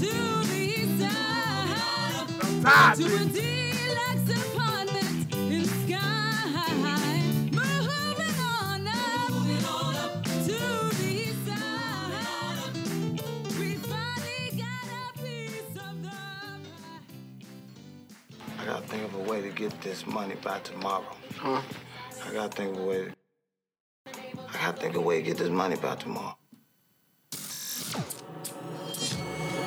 to the east side, Tired, to a deluxe apartment in sky. Moving on up, moving on up to the east side. We finally got a piece of the pie. I gotta think of a way to get this money by tomorrow. Huh? I gotta think of a way. To, I gotta think of a way to get this money by tomorrow.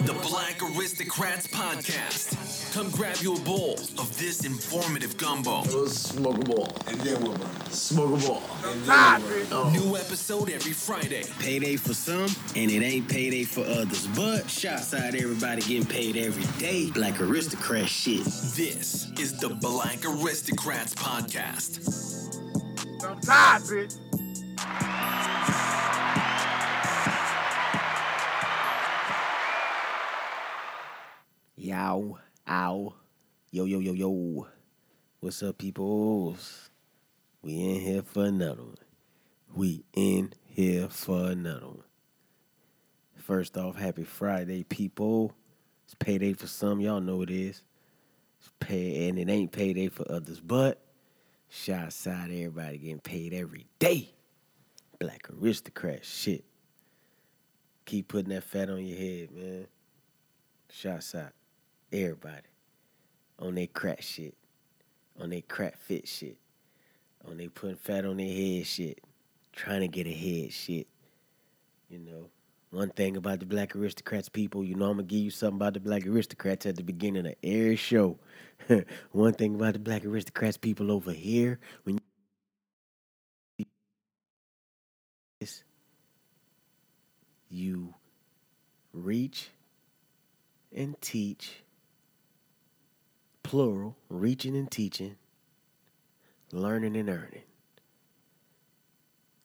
The Black Aristocrats Podcast. Come grab your bowl of this informative gumbo. Smoke a ball. And then what, bro? Smoke a ball. Tired, bitch. Ah! New episode every Friday. Payday for some, and it ain't payday for others. But shots out everybody getting paid every day. Like aristocrat shit. This is the Black Aristocrats Podcast. I'm tired, bitch. Yow, ow, yo, yo, yo, yo. What's up, peoples? We in here for another one. We in here for another one. First off, happy Friday, people. It's payday for some. Y'all know it is. It's pay, and it ain't payday for others. But shots out to everybody getting paid every day. Black aristocrat shit. Keep putting that fat on your head, man. Shots out. Everybody. On their crack shit. On their crack fit shit. On they putting fat on their head shit. Trying to get ahead shit. You know. One thing about the black aristocrats people, you know I'm gonna give you something about the black aristocrats at the beginning of every show. One thing about the black aristocrats people over here, when is you reach and teach, plural, reaching and teaching, learning and earning.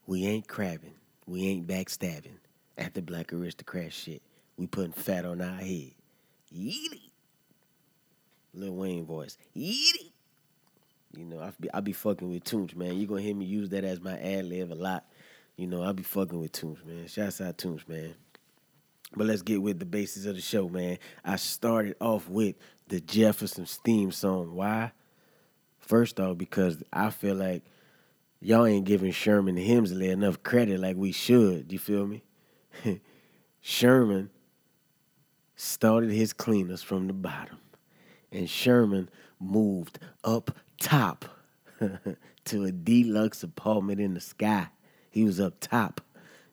We ain't crabbing. We ain't backstabbing at the black aristocrat shit. We putting fat on our head. Eat it. Lil Wayne voice. Eat it. You know, I be I be fucking with Toons, man. You gonna hear me use that as my ad lib a lot. You know, I be fucking with Toons, man. Shouts out Toons, man. But let's get with the basis of the show, man. I started off with the Jefferson's theme song. Why? First off, because I feel like y'all ain't giving Sherman Hemsley enough credit like we should. You feel me? Sherman started his cleaners from the bottom, and Sherman moved up top to a deluxe apartment in the sky. He was up top.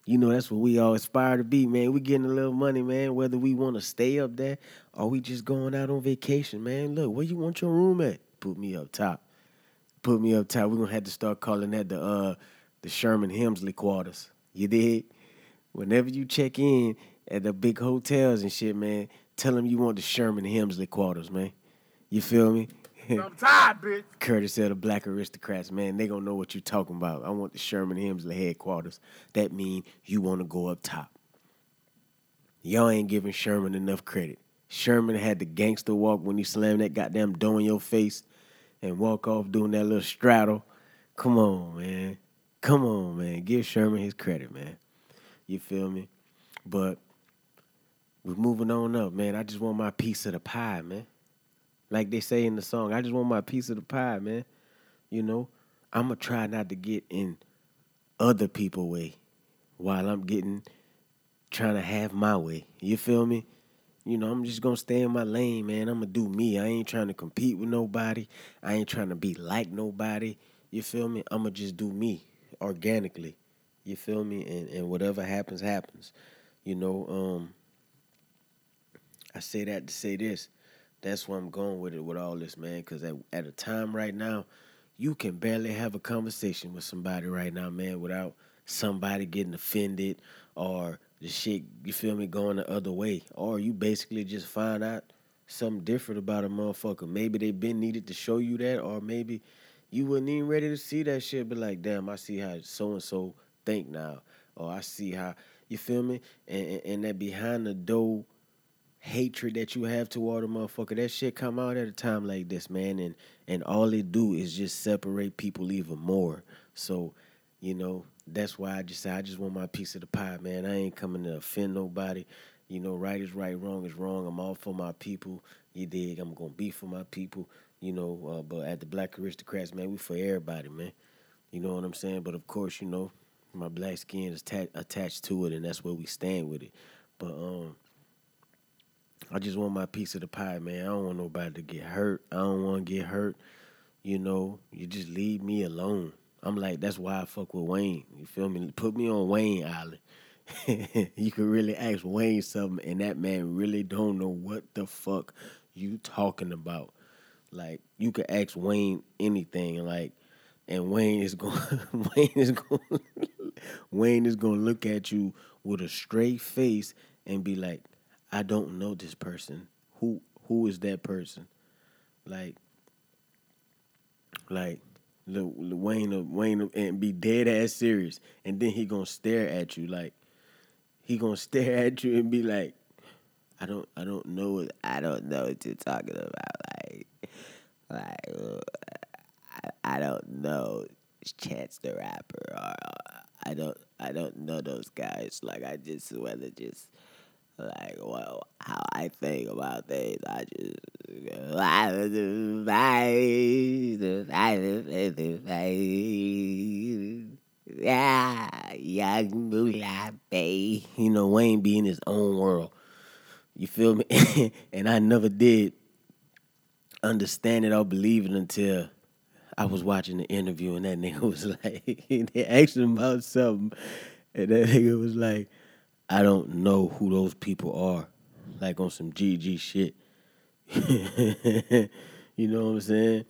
You know, that's what we all aspire to be, man. We getting a little money, man, whether we want to stay up there or we just going out on vacation, man. Look, where you want your room at? Put me up top. Put me up top. We're gonna have to start calling that the uh the Sherman Hemsley quarters. You did? Whenever you check in at the big hotels and shit, man, tell them you want the Sherman Hemsley quarters, man. You feel me? I'm tired, bitch. Curtis of the Black Aristocrats, man, they gonna know what you're talking about. I want the Sherman Hemsley headquarters. That mean you want to go up top. Y'all ain't giving Sherman enough credit. Sherman had the gangster walk when he slammed that goddamn door in your face and walk off doing that little straddle. Come on, man. Come on, man. Give Sherman his credit, man. You feel me? But we're moving on up, man. I just want my piece of the pie, man. Like they say in the song, I just want my piece of the pie, man. You know, I'ma try not to get in other people' way while I'm getting trying to have my way. You feel me? You know, I'm just gonna stay in my lane, man. I'm gonna do me. I ain't trying to compete with nobody. I ain't trying to be like nobody. You feel me? I'ma just do me organically. You feel me? And and whatever happens, happens. You know, um, I say that to say this. That's where I'm going with it with all this, man. Because at, at a time right now, you can barely have a conversation with somebody right now, man, without somebody getting offended or the shit, you feel me, going the other way. Or you basically just find out something different about a motherfucker. Maybe they been needed to show you that, or maybe you wasn't even ready to see that shit, but like, damn, I see how so and so think now. Or I see how you feel me? And, and, and that behind the door hatred that you have toward a motherfucker, that shit come out at a time like this, man. And and all it do is just separate people even more. So, you know, that's why I just I just want my piece of the pie, man. I ain't coming to offend nobody. You know, right is right, wrong is wrong. I'm all for my people. You dig? I'm gonna be for my people. You know, uh, but at the Black Aristocrats, man, we for everybody, man. You know what I'm saying? But of course, you know, my black skin is ta- attached to it, and that's where we stand with it. But um, I just want my piece of the pie, man. I don't want nobody to get hurt. I don't want to get hurt. You know, you just leave me alone. I'm like, that's why I fuck with Wayne. You feel me? Put me on Wayne Island. you could really ask Wayne something, and that man really don't know what the fuck you talking about. Like, you could ask Wayne anything, like, and Wayne is going, Wayne is going, Wayne is going to look at you with a straight face and be like, I don't know this person. Who who is that person? Like, like Lil, Lil Wayne, Wayne, and be dead ass serious, and then he gonna stare at you like he gonna stare at you and be like, I don't, I don't know, what, I don't know what you're talking about. Like, like, I, I don't know Chance the Rapper, or I don't, I don't know those guys. Like, I just rather just like well how I think about things. I just yeah, bay. You know, Wayne be in his own world. You feel me? and I never did understand it or believe it until I was watching the interview and that nigga was like, they asked him about something, and that nigga was like, I don't know who those people are, like on some GG shit. you know what I'm saying?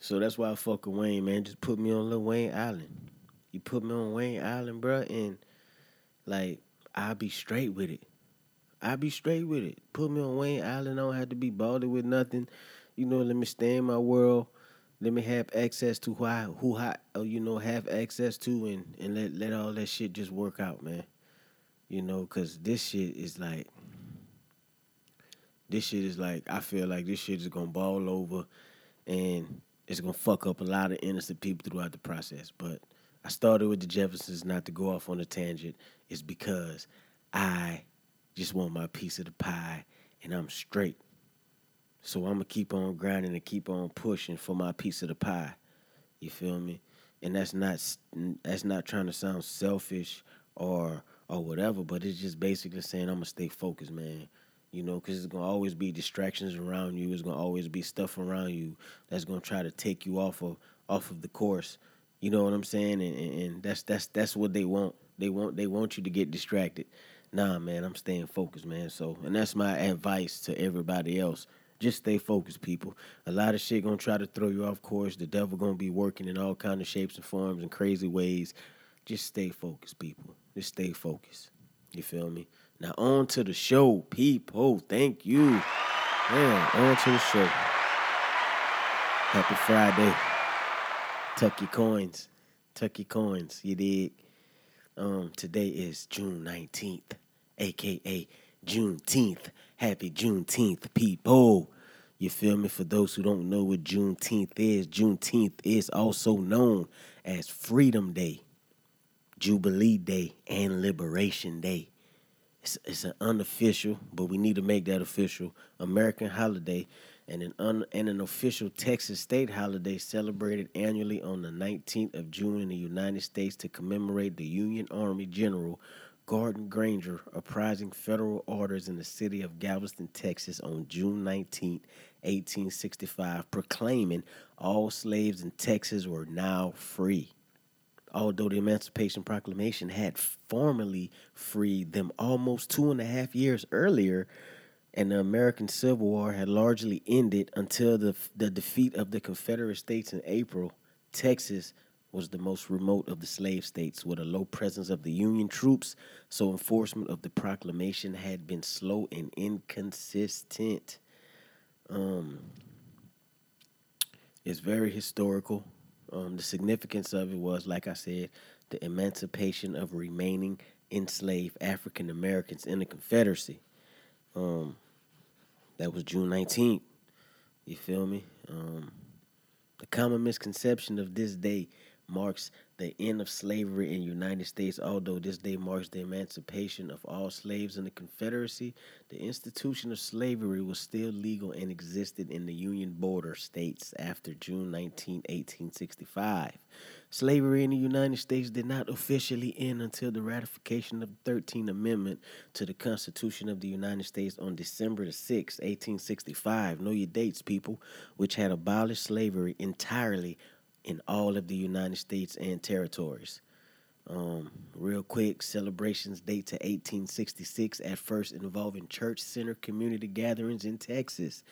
So that's why I fuck with Wayne, man. Just put me on Lil Wayne Island. You put me on Wayne Island, bruh, and like I'll be straight with it. I'll be straight with it. Put me on Wayne Island. I don't have to be bothered with nothing. You know, let me stay in my world. Let me have access to who I who I uh, you know have access to and and let let all that shit just work out, man. You know, cause this shit is like this shit is like I feel like this shit is gonna ball over and it's gonna fuck up a lot of innocent people throughout the process. But I started with the Jeffersons not to go off on a tangent, It's because I just want my piece of the pie and I'm straight. So I'm gonna keep on grinding and keep on pushing for my piece of the pie. You feel me? And that's not that's not trying to sound selfish or or whatever, but it's just basically saying I'm gonna stay focused, man. You know, because it's gonna always be distractions around you. It's gonna always be stuff around you that's gonna try to take you off of off of the course. You know what I'm saying? And, and, and that's that's that's what they want. They want they want you to get distracted. Nah, man, I'm staying focused, man. So, and that's my advice to everybody else. Just stay focused, people. A lot of shit gonna try to throw you off course. The devil gonna be working in all kind of shapes and forms and crazy ways. Just stay focused, people. Just stay focused. You feel me? Now on to the show, people. Thank you. Man, on to the show. Happy Friday. Tuck your coins. Tuck your coins. You dig? Um, today is June 19th, aka Juneteenth. Happy Juneteenth, people. You feel me? For those who don't know what Juneteenth is, Juneteenth is also known as Freedom Day, Jubilee Day, and Liberation Day. It's, it's an unofficial, but we need to make that official American holiday and an un, and an official Texas state holiday celebrated annually on the 19th of June in the United States to commemorate the Union Army General Gordon Granger apprising federal orders in the city of Galveston, Texas on June 19, 1865, proclaiming all slaves in Texas were now free although the Emancipation Proclamation had formally freed them almost two and a half years earlier, and the American Civil War had largely ended until the, the defeat of the Confederate States in April, Texas was the most remote of the slave states with a low presence of the Union troops, so enforcement of the proclamation had been slow and inconsistent. Um, it's very historical. Um, the significance of it was, like I said, the emancipation of remaining enslaved African Americans in the Confederacy. Um, that was June 19th. You feel me? Um, the common misconception of this day marks the end of slavery in the United States. Although this day marks the emancipation of all slaves in the Confederacy, the institution of slavery was still legal and existed in the Union border states after June 19, 1865. Slavery in the United States did not officially end until the ratification of the 13th Amendment to the Constitution of the United States on December 6, 1865. Know your dates, people, which had abolished slavery entirely in all of the United States and territories. Um, real quick, celebrations date to 1866, at first involving church center community gatherings in Texas.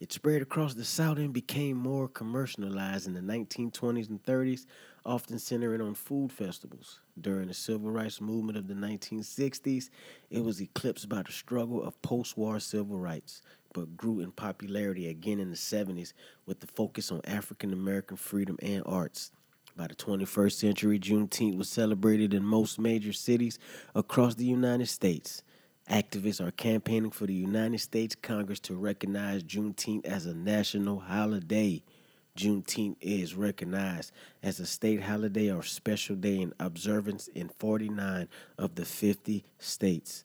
It spread across the South and became more commercialized in the 1920s and 30s, often centering on food festivals. During the civil rights movement of the 1960s, it was eclipsed by the struggle of post war civil rights, but grew in popularity again in the 70s with the focus on African American freedom and arts. By the 21st century, Juneteenth was celebrated in most major cities across the United States. Activists are campaigning for the United States Congress to recognize Juneteenth as a national holiday. Juneteenth is recognized as a state holiday or special day in observance in 49 of the 50 states.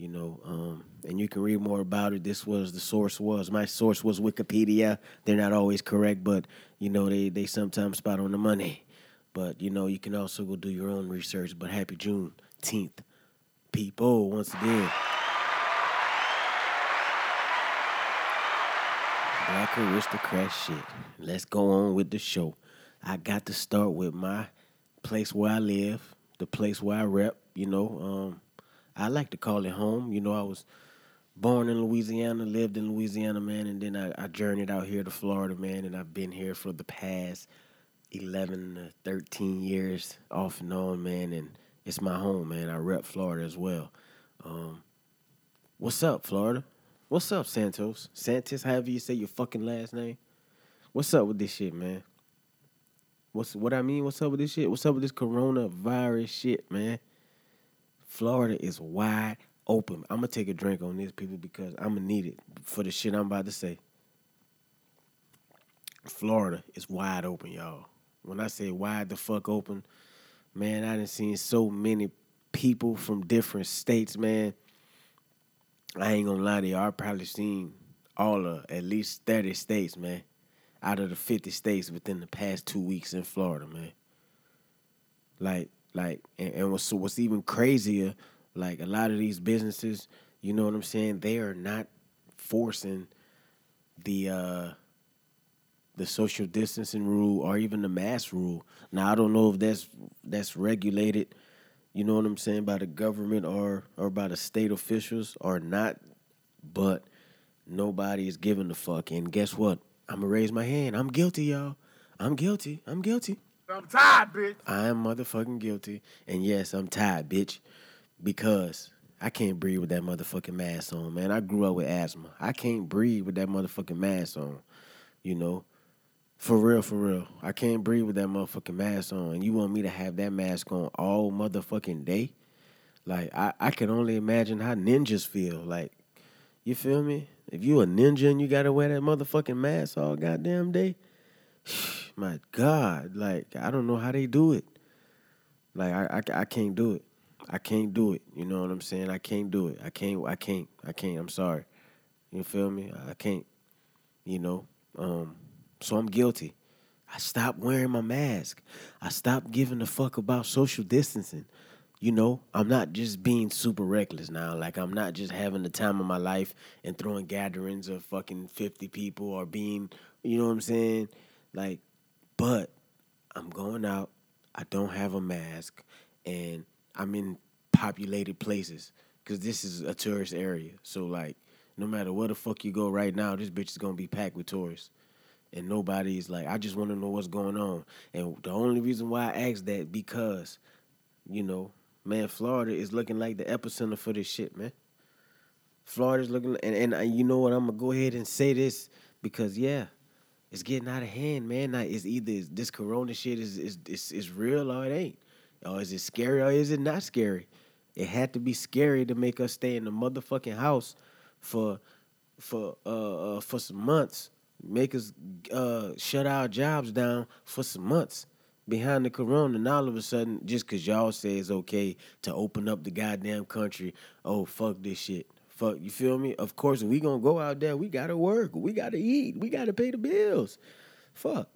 You know, um, and you can read more about it. This was the source was my source was Wikipedia. They're not always correct, but you know they they sometimes spot on the money. But you know you can also go do your own research. But happy Juneteenth, people! Once again. Black aristocrat shit. Let's go on with the show. I got to start with my place where I live, the place where I rep. You know, um, I like to call it home. You know, I was born in Louisiana, lived in Louisiana, man, and then I, I journeyed out here to Florida, man, and I've been here for the past 11 to 13 years off and on, man, and it's my home, man. I rep Florida as well. Um, what's up, Florida? What's up, Santos? Santos, however you say your fucking last name. What's up with this shit, man? What's what I mean? What's up with this shit? What's up with this coronavirus shit, man? Florida is wide open. I'm gonna take a drink on this, people, because I'm gonna need it for the shit I'm about to say. Florida is wide open, y'all. When I say wide the fuck open, man, I done seen so many people from different states, man. I ain't gonna lie to y'all, I probably seen all of at least 30 states, man. Out of the 50 states within the past two weeks in Florida, man. Like, like, and, and what's what's even crazier, like a lot of these businesses, you know what I'm saying? They are not forcing the uh the social distancing rule or even the mask rule. Now I don't know if that's that's regulated, you know what I'm saying, by the government or or by the state officials or not, but nobody is giving the fuck. And guess what? I'm gonna raise my hand. I'm guilty, y'all. I'm guilty. I'm guilty. I'm tired, bitch. I am motherfucking guilty. And yes, I'm tired, bitch. Because I can't breathe with that motherfucking mask on, man. I grew up with asthma. I can't breathe with that motherfucking mask on. You know? For real, for real. I can't breathe with that motherfucking mask on. And you want me to have that mask on all motherfucking day? Like, I, I can only imagine how ninjas feel. Like, you feel me? If you a ninja and you gotta wear that motherfucking mask all goddamn day, my God, like I don't know how they do it. Like I, I, I can't do it. I can't do it. You know what I'm saying? I can't do it. I can't. I can't. I can't. I'm sorry. You feel me? I can't. You know. Um. So I'm guilty. I stopped wearing my mask. I stopped giving a fuck about social distancing. You know, I'm not just being super reckless now. Like I'm not just having the time of my life and throwing gatherings of fucking 50 people or being, you know what I'm saying? Like, but I'm going out. I don't have a mask and I'm in populated places because this is a tourist area. So like, no matter where the fuck you go right now, this bitch is gonna be packed with tourists and nobody's like, I just want to know what's going on. And the only reason why I asked that because, you know, man, Florida is looking like the epicenter for this shit, man. Florida's looking, and and uh, you know what? I'm gonna go ahead and say this because yeah, it's getting out of hand, man. Now, it's either this Corona shit is is is, is real or it ain't, or is it scary or is it not scary? It had to be scary to make us stay in the motherfucking house for for uh, uh for some months make us uh, shut our jobs down for some months. behind the corona, and all of a sudden, just cause y'all say it's okay to open up the goddamn country, oh fuck this shit. Fuck, you feel me? Of course, we gonna go out there. We gotta work. We gotta eat. We gotta pay the bills. Fuck.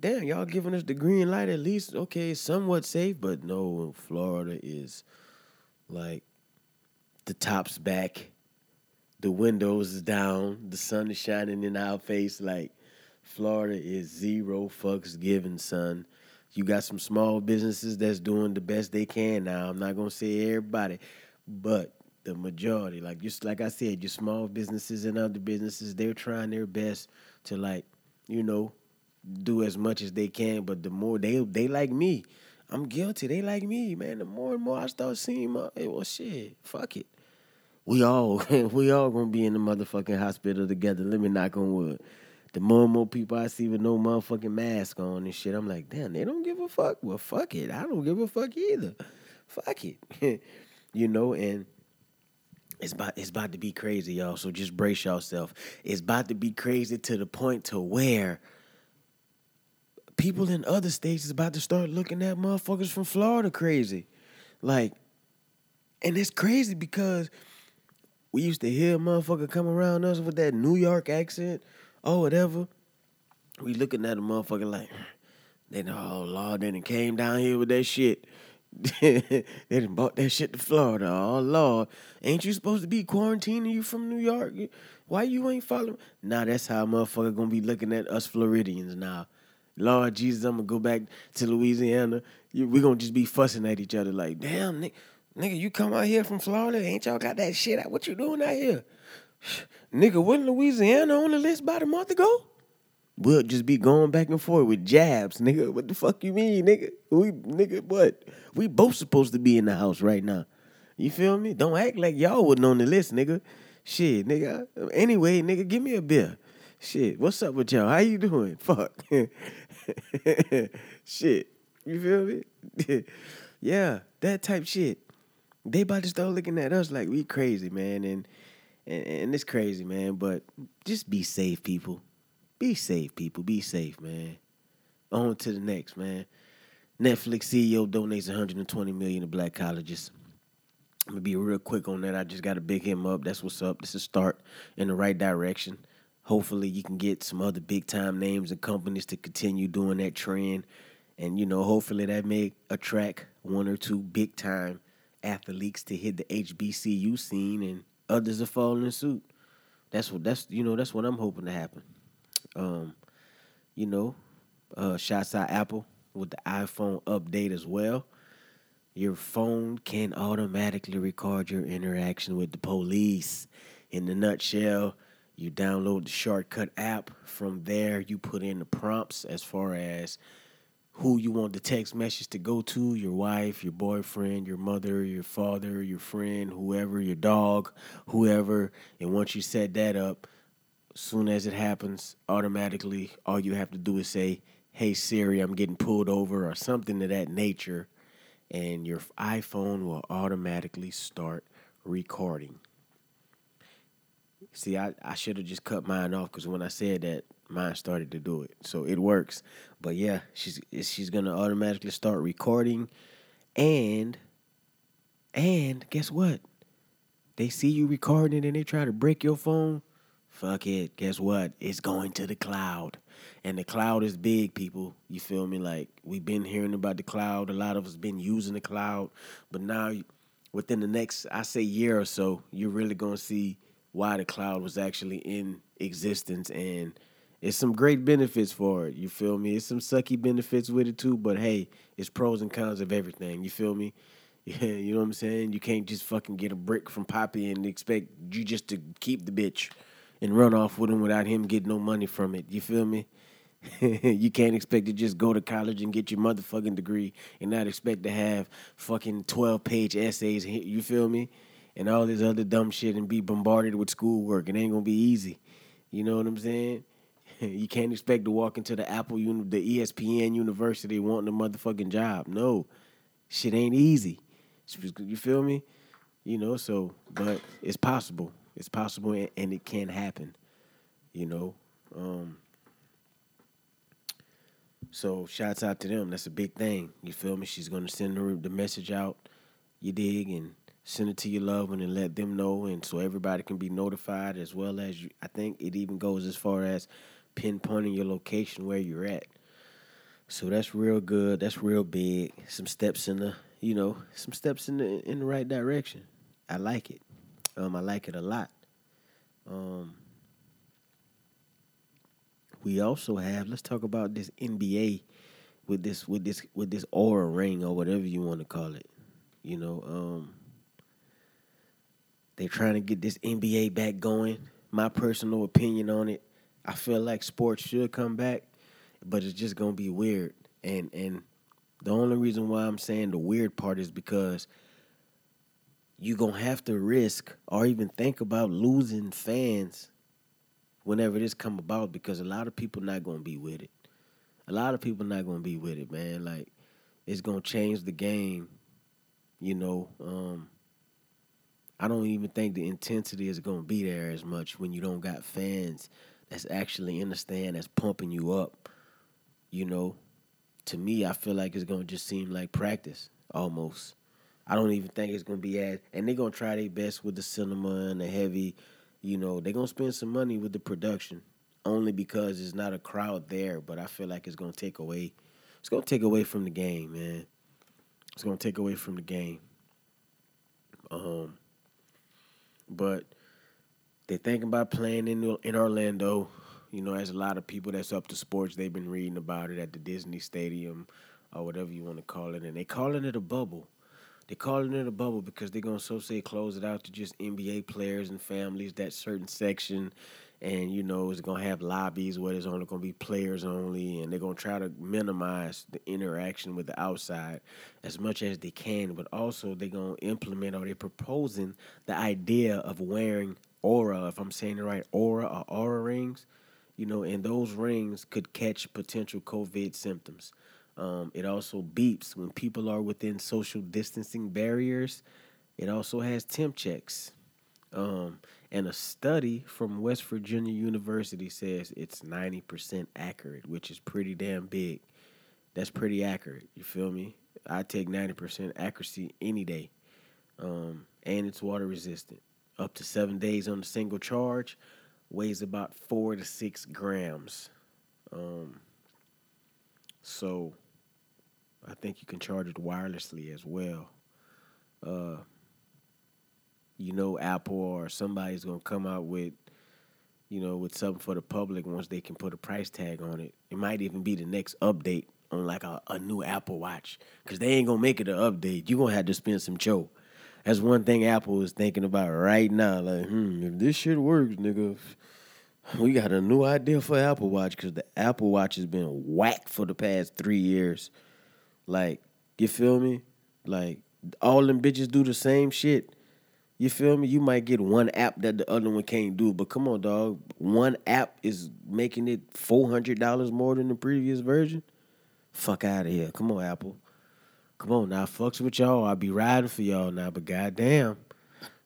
Damn, y'all giving us the green light at least. Okay, somewhat safe, but no, Florida is like the top's back, the windows is down, the sun is shining in our face. Like Florida is zero fucks given, son. You got some small businesses that's doing the best they can now. I'm not gonna say everybody, but the majority, like just like I said, your small businesses and other businesses, they're trying their best to like, you know, do as much as they can. But the more they they like me, I'm guilty. They like me, man. The more and more I start seeing, my, hey, well, shit, fuck it. We all we all gonna be in the motherfucking hospital together. Let me knock on wood. The more and more people I see with no motherfucking mask on and shit, I'm like, damn, they don't give a fuck. Well, fuck it. I don't give a fuck either. Fuck it. you know, and it's about it's about to be crazy, y'all. So just brace yourself. It's about to be crazy to the point to where people in other states is about to start looking at motherfuckers from Florida crazy. Like, and it's crazy because we used to hear motherfucker come around us with that New York accent or whatever. We looking at a motherfucker like, they know, oh Lord, they done came down here with that shit. they done bought that shit to Florida. Oh Lord, ain't you supposed to be quarantining you from New York? Why you ain't following? Nah, that's how motherfucker gonna be looking at us Floridians now. Lord Jesus, I'm gonna go back to Louisiana. We gonna just be fussing at each other like, damn, nigga, nigga, you come out here from Florida, ain't y'all got that shit out? What you doing out here? Nigga, wasn't Louisiana on the list about a month ago? We'll just be going back and forth with jabs, nigga. What the fuck you mean, nigga? We nigga, what? We both supposed to be in the house right now. You feel me? Don't act like y'all wasn't on the list, nigga. Shit, nigga. Anyway, nigga, give me a beer. Shit, what's up with y'all? How you doing? Fuck. shit. You feel me? yeah, that type shit. They about to start looking at us like we crazy, man, and and, and it's crazy, man. But just be safe, people. Be safe, people. Be safe, man. On to the next, man. Netflix CEO donates 120 million to black colleges. I'm gonna be real quick on that. I just got to big him up. That's what's up. This is start in the right direction. Hopefully, you can get some other big time names and companies to continue doing that trend, and you know, hopefully that may attract one or two big time athletes to hit the HBCU scene, and others are following suit. That's what that's you know that's what I'm hoping to happen. Um, you know, uh, shouts out Apple with the iPhone update as well. Your phone can automatically record your interaction with the police. In the nutshell, you download the shortcut app. From there, you put in the prompts as far as who you want the text message to go to your wife, your boyfriend, your mother, your father, your friend, whoever, your dog, whoever. And once you set that up, soon as it happens, automatically, all you have to do is say, Hey Siri, I'm getting pulled over, or something of that nature, and your iPhone will automatically start recording. See, I, I should have just cut mine off because when I said that, mine started to do it. So it works. But yeah, she's she's gonna automatically start recording, and and guess what? They see you recording and they try to break your phone. Fuck it. Guess what? It's going to the cloud. And the cloud is big, people. You feel me? Like we've been hearing about the cloud. A lot of us been using the cloud. But now within the next, I say year or so, you're really gonna see why the cloud was actually in existence and it's some great benefits for it. You feel me? It's some sucky benefits with it too, but hey, it's pros and cons of everything. You feel me? Yeah, you know what I'm saying? You can't just fucking get a brick from Poppy and expect you just to keep the bitch and run off with him without him getting no money from it. You feel me? you can't expect to just go to college and get your motherfucking degree and not expect to have fucking 12 page essays. You feel me? And all this other dumb shit and be bombarded with schoolwork. It ain't gonna be easy. You know what I'm saying? you can't expect to walk into the Apple, the ESPN University wanting a motherfucking job. No, shit ain't easy. You feel me? You know, so but it's possible. It's possible and, it can happen. You know. Um So shouts out to them. That's a big thing. You feel me? She's gonna send her the message out. You dig and send it to your loved one and let them know, and so everybody can be notified as well as you. I think it even goes as far as pinpointing your location where you're at. So that's real good. That's real big. Some steps in the, you know, some steps in the in the right direction. I like it. Um, I like it a lot. Um, we also have. Let's talk about this NBA with this with this with this Oura ring or whatever you want to call it. You know, um, they're trying to get this NBA back going. My personal opinion on it, I feel like sports should come back, but it's just gonna be weird. And and the only reason why I'm saying the weird part is because you're gonna have to risk or even think about losing fans whenever this come about because a lot of people not gonna be with it. A lot of people not gonna be with it, man. Like it's gonna change the game. You know, um, I don't even think the intensity is gonna be there as much when you don't got fans that's actually in the stand that's pumping you up. You know, to me, I feel like it's gonna just seem like practice almost. I don't even think it's gonna be as, and they're gonna try their best with the cinema and the heavy. You know, they're gonna spend some money with the production only because there's not a crowd there. But I feel like it's gonna take away. It's gonna take away from the game, man. It's gonna take away from the game. Um, but they're thinking about playing in in Orlando. You know, as a lot of people that's up to sports, they've been reading about it at the Disney Stadium or whatever you want to call it, and they calling it a bubble. They calling it a bubble because they're gonna so say close it out to just NBA players and families, that certain section, and you know it's gonna have lobbies where there's only gonna be players only, and they're gonna try to minimize the interaction with the outside as much as they can, but also they're gonna implement or they're proposing the idea of wearing Oura, if I'm saying it right, Oura or Oura rings, you know, and those rings could catch potential COVID symptoms. Um, it also beeps when people are within social distancing barriers. It also has temp checks. Um, and a study from West Virginia University says it's 90% accurate, which is pretty damn big. That's pretty accurate. You feel me? I take 90% accuracy any day. Um, and it's water resistant. Up to seven days on a single charge, weighs about four to six grams. Um, so I think you can charge it wirelessly as well. Uh, you know, Apple or somebody's gonna come out with, you know, with something for the public once they can put a price tag on it. It might even be the next update on like a, a new Apple Watch, cause they ain't gonna make it an update. You are gonna have to spend some choke. That's one thing Apple is thinking about right now. Like, hmm, if this shit works, nigga, we got a new idea for Apple Watch because the Apple Watch has been whacked for the past three years. Like, you feel me? Like, all them bitches do the same shit. You feel me? You might get one app that the other one can't do, but come on, dog. One app is making it four hundred dollars more than the previous version. Fuck out of here. Come on, Apple. Come on now, fucks with y'all. I'll be riding for y'all now, but goddamn,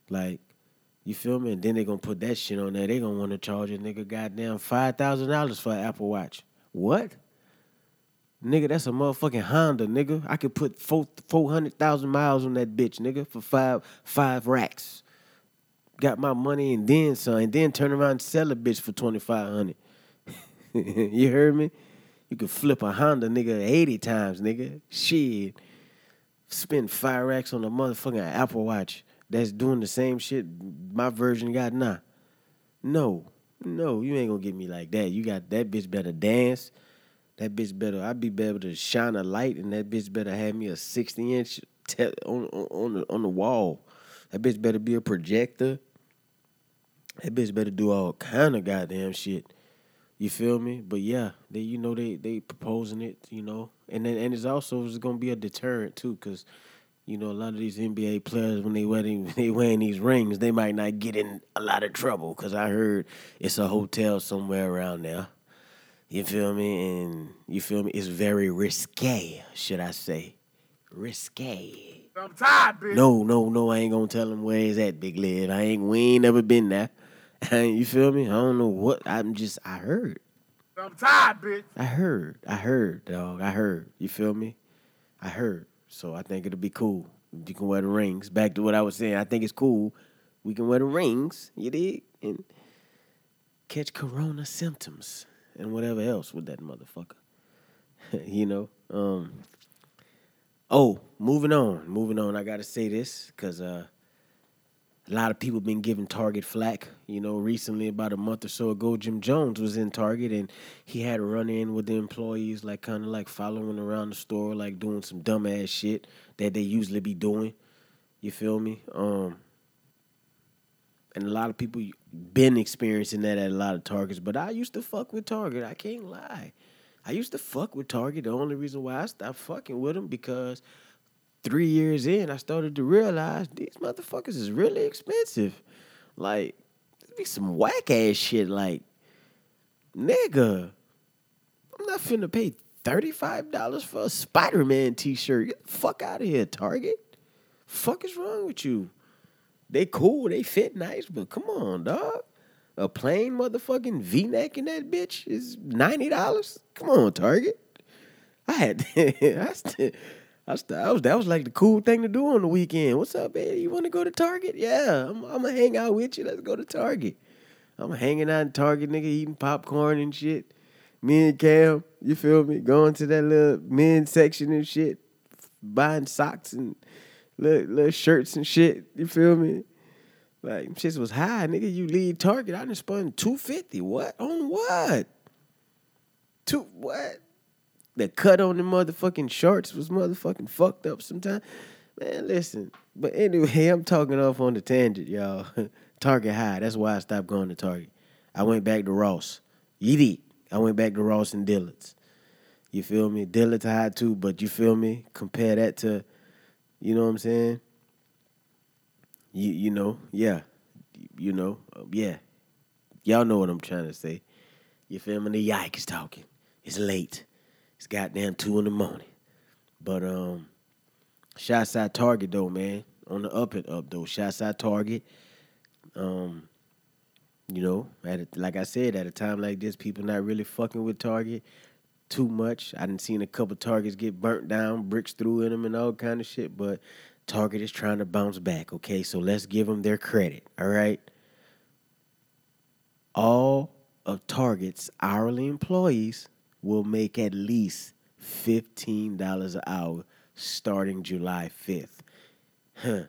like, you feel me? And then they gonna put that shit on there. They gonna want to charge a nigga goddamn five thousand dollars for an Apple Watch. What? Nigga, that's a motherfucking Honda, nigga. I could put four four hundred thousand miles on that bitch, nigga, for five five racks. Got my money and then some, and then turn around and sell a bitch for twenty five hundred. you heard me? You could flip a Honda, nigga, eighty times, nigga. Shit. Spend five racks on a motherfucking Apple Watch that's doing the same shit my version got now. No, no, you ain't gonna get me like that. You got that bitch better dance. That bitch better. I'd be able to shine a light, and that bitch better have me a sixty inch te- on on on the, on the wall. That bitch better be a projector. That bitch better do all kind of goddamn shit. You feel me? But yeah, they you know they they proposing it, you know, and then and it's also it's gonna be a deterrent too, cause you know a lot of these NBA players when they wearing when they wearing these rings, they might not get in a lot of trouble, cause I heard it's a hotel somewhere around there. You feel me? And you feel me? It's very risque, should I say? Risque. I'm tired, bitch. No, no, no. I ain't gonna tell him where he's at, Big Lid. I ain't. We ain't never been there. you feel me? I don't know what. I'm just. I heard. I'm tired, bitch. I heard. I heard, dog. I heard. You feel me? I heard. So I think it'll be cool. You can wear the rings. Back to what I was saying. I think it's cool. We can wear the rings, you dig? And catch corona symptoms and whatever else with that motherfucker. you know? Um Oh, moving on. Moving on. I gotta say this, because uh a lot of people been giving Target flack. You know, recently, about a month or so ago, Jim Jones was in Target and he had a run in with the employees, like kind of like following around the store, like doing some dumbass shit that they usually be doing. You feel me? Um, and a lot of people been experiencing that at a lot of Targets. But I used to fuck with Target. I can't lie. I used to fuck with Target. The only reason why I stopped fucking with them because three years in, I started to realize these motherfuckers is really expensive. Like, be some whack ass shit. Like, nigga, I'm not finna pay $35 for a Spider Man t shirt. Get the fuck out of here, Target. Fuck is wrong with you? They cool, they fit nice, but come on, dog. A plain motherfucking V neck in that bitch is $90. Come on, Target. I had I st- I st- I was that was like the cool thing to do on the weekend. What's up, baby? You want to go to Target? Yeah, I'm, I'm gonna hang out with you. Let's go to Target. I'm hanging out in Target, nigga, eating popcorn and shit. Me and Cam, you feel me? Going to that little men's section and shit, buying socks and little, little shirts and shit. You feel me? Like shit was high, nigga. You leave Target, I done spun two fifty. What on what? Two what? The cut on the motherfucking shorts was motherfucking fucked up sometimes. Man, listen. But anyway, I'm talking off on the tangent, y'all. Target high. That's why I stopped going to Target. I went back to Ross. Yeet. I went back to Ross and Dillard's. You feel me? Dillard's high too, but you feel me? Compare that to, you know what I'm saying? You you know, yeah. You know, uh, yeah. Y'all know what I'm trying to say. You feel me? The yike is talking. It's late. It's goddamn two in the morning. But um, shots at Target though, man. On the up and up though. Shots at Target. Um, you know, at a, like I said, at a time like this, people not really fucking with Target too much. I didn't seen a couple Targets get burnt down, bricks through in them, and all kind of shit. But Target is trying to bounce back. Okay, so let's give them their credit. All right. All of Target's hourly employees will make at least $15 an hour starting July 5th. Huh.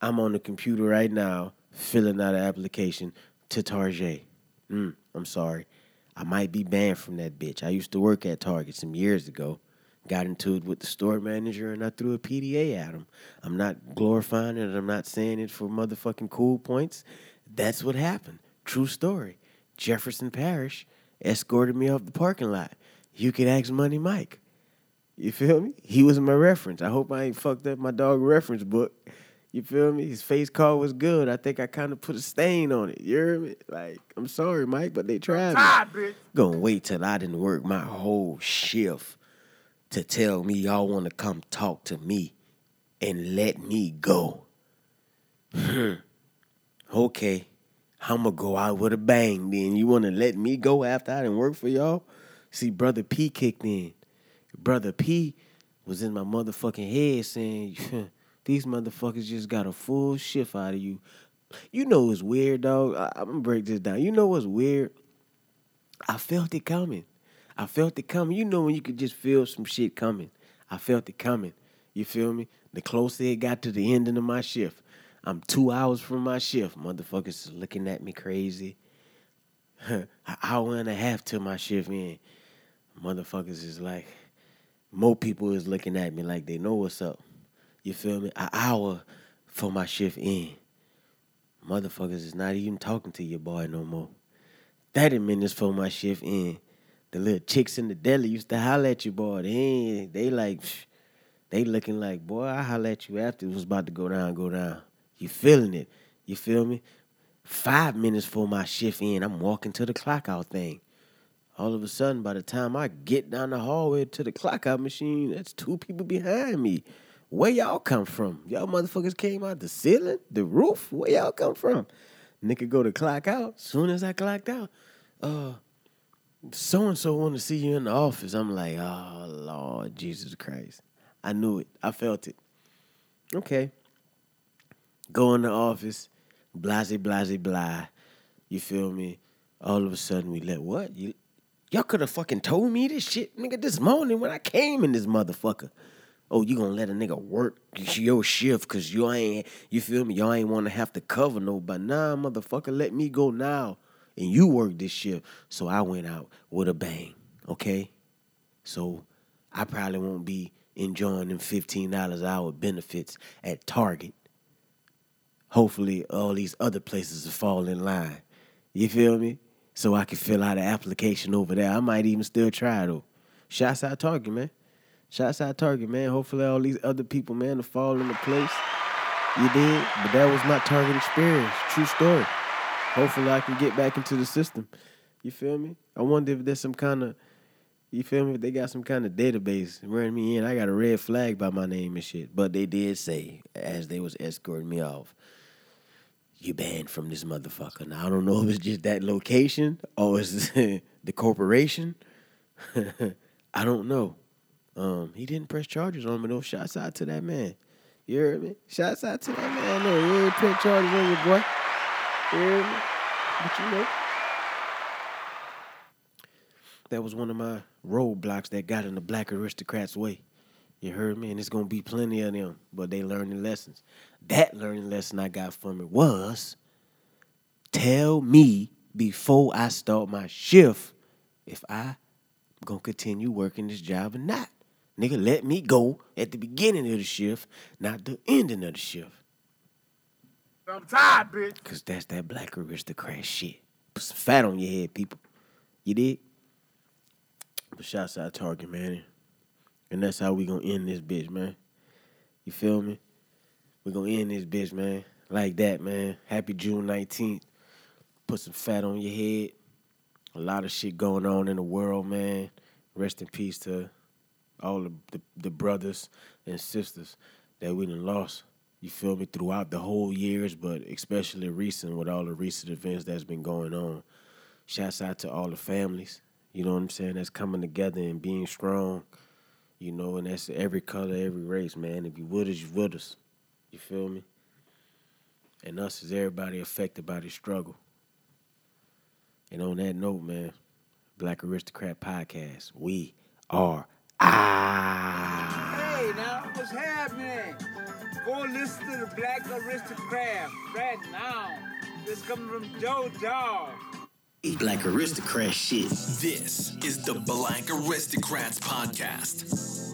I'm on the computer right now filling out an application to Target. Mm, I'm sorry. I might be banned from that bitch. I used to work at Target some years ago. Got into it with the store manager and I threw a PDA at him. I'm not glorifying it. I'm not saying it for motherfucking cool points. That's what happened. True story. Jefferson Parish escorted me off the parking lot. You could ask Money Mike. You feel me? He was my reference. I hope I ain't fucked up my dog reference book. You feel me? His face card was good. I think I kind of put a stain on it. You hear me? Like, I'm sorry, Mike, but they tried me. Tired, bitch. Gonna wait till I didn't work my whole shift to tell me y'all want to come talk to me and let me go. Hmm. Okay, I'ma go out with a bang. Then you want to let me go after I didn't work for y'all? See, brother P kicked in. Brother P was in my motherfucking head saying, "These motherfuckers just got a full shift out of you." You know what's weird, dog? I- I'm gonna break this down. You know what's weird? I felt it coming. I felt it coming. You know when you could just feel some shit coming. I felt it coming. You feel me? The closer it got to the ending of my shift, I'm two hours from my shift. Motherfuckers is looking at me crazy. An hour and a half till my shift in. Motherfuckers is like, more people is looking at me like they know what's up. You feel me? An hour for my shift in. Motherfuckers is not even talking to your boy no more. 30 minutes for my shift in. The little chicks in the deli used to holler at you, boy. They they like, they looking like, boy, I holler at you after it was about to go down, go down. You feeling it. You feel me? Five minutes for my shift in, I'm walking to the clock out thing. All of a sudden, by the time I get down the hallway to the clock out machine, that's two people behind me. Where y'all come from? Y'all motherfuckers came out the ceiling, the roof? Where y'all come from? Nigga go to clock out. Soon as I clocked out, uh, so and so want to see you in the office. I'm like, oh Lord Jesus Christ. I knew it. I felt it. Okay. Go in the office, blase, blase, blah. You feel me? All of a sudden we let what? You y'all could have fucking told me this shit, nigga, this morning when I came in this motherfucker. Oh, you gonna let a nigga work your shift cause you ain't you feel me? Y'all ain't wanna have to cover nobody. Nah, motherfucker, let me go now. And you work this shift. So I went out with a bang. Okay? So I probably won't be enjoying them fifteen dollars an hour benefits at Target. Hopefully all these other places will fall in line. You feel me? So I can fill out an application over there. I might even still try though. Shots out Target, man. Shots out Target, man. Hopefully all these other people, man, will fall into place. You did, but that was my Target experience. True story. Hopefully I can get back into the system. You feel me? I wonder if there's some kind of, you feel me? If they got some kind of database running me in. I got a red flag by my name and shit. But they did say, as they was escorting me off, you banned from this motherfucker. Now I don't know if it's just that location or it's the corporation. I don't know. Um, he didn't press charges on me no Shouts out to that man. You hear me? Shouts out to that man. No, he ain't press charges on your boy. You heard me? But you know. That was one of my roadblocks that got in the black aristocrats' way. You heard me? And it's gonna be plenty of them, but they learning lessons. That learning lesson I got from it was tell me before I start my shift if I gonna continue working this job or not. Nigga, let me go at the beginning of the shift, not the ending of the shift. I'm tired, bitch. Cause that's that black aristocrat shit. Put some fat on your head, people. You did? But shouts out Target, man. And that's how we gonna end this bitch, man. You feel me? we gonna end this bitch, man. Like that, man. Happy June 19th. Put some fat on your head. A lot of shit going on in the world, man. Rest in peace to all the, the, the brothers and sisters that we done lost. You feel me? Throughout the whole years, but especially recent with all the recent events that's been going on. Shouts out to all the families. You know what I'm saying? That's coming together and being strong. You know, and that's every color, every race, man. If you with us, you with us. You feel me? And us is everybody affected by this struggle. And on that note, man, Black Aristocrat Podcast, we are out. Hey, now what's happening? Go listen to the Black Aristocrat right now. This coming from Joe Dog. Black aristocrat shit. This is the Black Aristocrats Podcast.